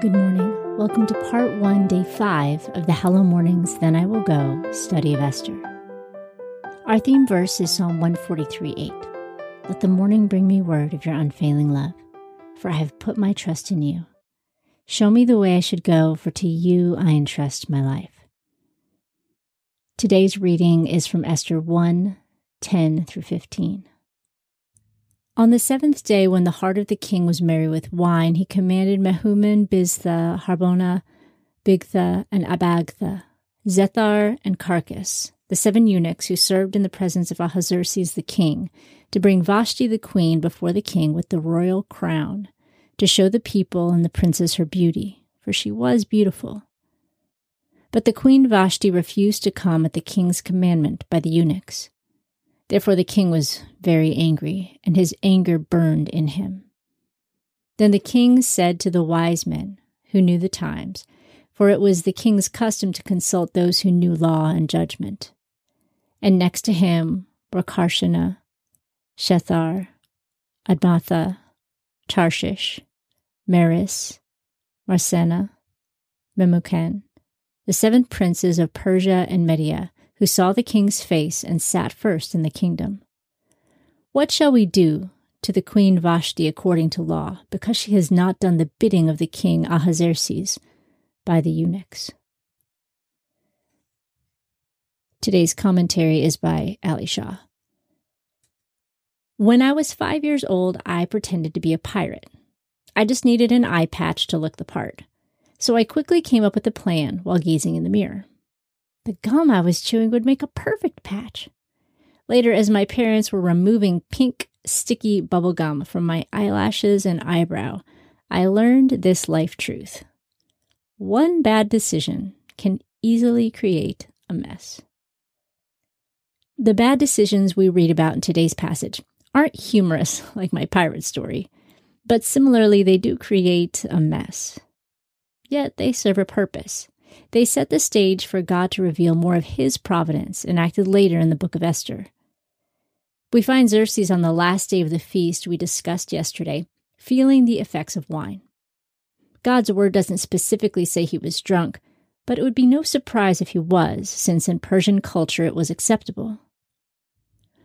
Good morning. Welcome to part one, day five of the Hello Mornings, Then I Will Go study of Esther. Our theme verse is Psalm 143 8. Let the morning bring me word of your unfailing love, for I have put my trust in you. Show me the way I should go, for to you I entrust my life. Today's reading is from Esther 1 10 through 15. On the seventh day, when the heart of the king was merry with wine, he commanded Mehuman, Biztha, Harbona, Bigtha, and Abagtha, Zethar, and Carkas, the seven eunuchs who served in the presence of Ahasuerus the king, to bring Vashti the queen before the king with the royal crown, to show the people and the princess her beauty, for she was beautiful. But the queen Vashti refused to come at the king's commandment by the eunuchs. Therefore the king was very angry, and his anger burned in him. Then the king said to the wise men, who knew the times, for it was the king's custom to consult those who knew law and judgment. And next to him were Carshena, Shethar, Admatha, Tarshish, Meres, Marsena, Memucan, the seven princes of Persia and Media, who saw the king's face and sat first in the kingdom. What shall we do to the queen Vashti according to law, because she has not done the bidding of the king Ahasuerus by the eunuchs? Today's commentary is by Ali Shah. When I was five years old, I pretended to be a pirate. I just needed an eye patch to look the part. So I quickly came up with a plan while gazing in the mirror. The gum I was chewing would make a perfect patch. Later, as my parents were removing pink, sticky bubble gum from my eyelashes and eyebrow, I learned this life truth. One bad decision can easily create a mess. The bad decisions we read about in today's passage aren't humorous like my pirate story, but similarly, they do create a mess. Yet they serve a purpose. They set the stage for God to reveal more of his providence enacted later in the book of Esther. We find Xerxes on the last day of the feast we discussed yesterday, feeling the effects of wine. God's word doesn't specifically say he was drunk, but it would be no surprise if he was, since in Persian culture it was acceptable.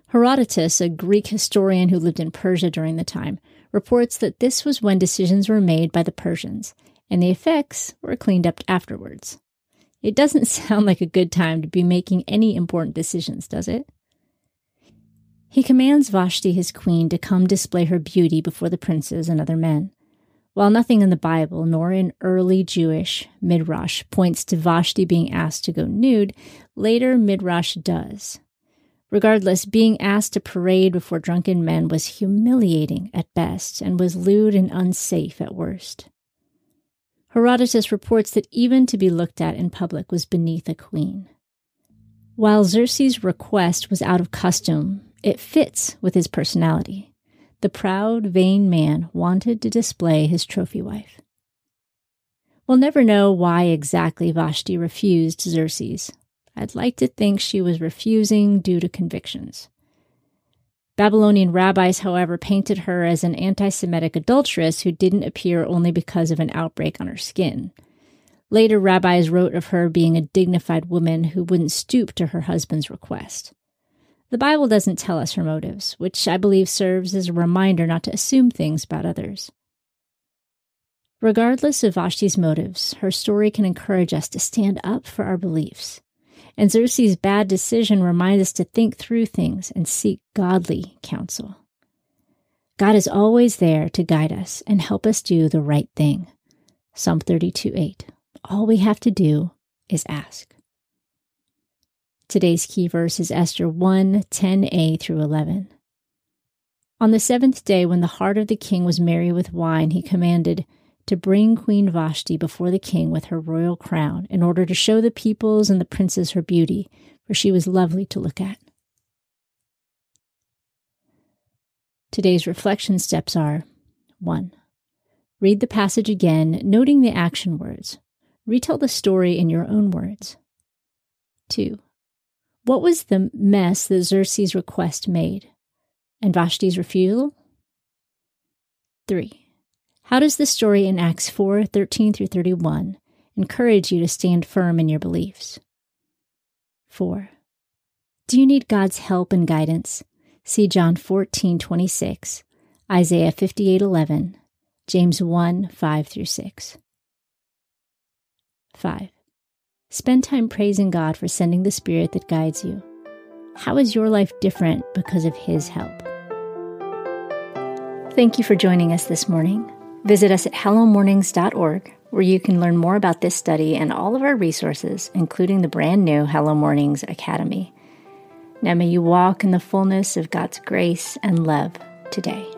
Herodotus, a Greek historian who lived in Persia during the time, reports that this was when decisions were made by the Persians, and the effects were cleaned up afterwards. It doesn't sound like a good time to be making any important decisions, does it? He commands Vashti, his queen, to come display her beauty before the princes and other men. While nothing in the Bible nor in early Jewish Midrash points to Vashti being asked to go nude, later Midrash does. Regardless, being asked to parade before drunken men was humiliating at best and was lewd and unsafe at worst. Herodotus reports that even to be looked at in public was beneath a queen. While Xerxes' request was out of custom, it fits with his personality. The proud, vain man wanted to display his trophy wife. We'll never know why exactly Vashti refused Xerxes. I'd like to think she was refusing due to convictions. Babylonian rabbis, however, painted her as an anti Semitic adulteress who didn't appear only because of an outbreak on her skin. Later, rabbis wrote of her being a dignified woman who wouldn't stoop to her husband's request. The Bible doesn't tell us her motives, which I believe serves as a reminder not to assume things about others. Regardless of Vashti's motives, her story can encourage us to stand up for our beliefs. And Xerxes' bad decision reminds us to think through things and seek godly counsel. God is always there to guide us and help us do the right thing. Psalm 32 8. All we have to do is ask. Today's key verse is Esther 1 10a through 11. On the seventh day, when the heart of the king was merry with wine, he commanded, to bring Queen Vashti before the king with her royal crown in order to show the peoples and the princes her beauty, for she was lovely to look at. Today's reflection steps are 1. Read the passage again, noting the action words. Retell the story in your own words. 2. What was the mess that Xerxes' request made? And Vashti's refusal? 3. How does the story in Acts 4 13 through 31 encourage you to stand firm in your beliefs? 4. Do you need God's help and guidance? See John 14 26, Isaiah 58 11, James 1 5 through 6. 5. Spend time praising God for sending the Spirit that guides you. How is your life different because of His help? Thank you for joining us this morning. Visit us at hellomornings.org, where you can learn more about this study and all of our resources, including the brand new Hello Mornings Academy. Now may you walk in the fullness of God's grace and love today.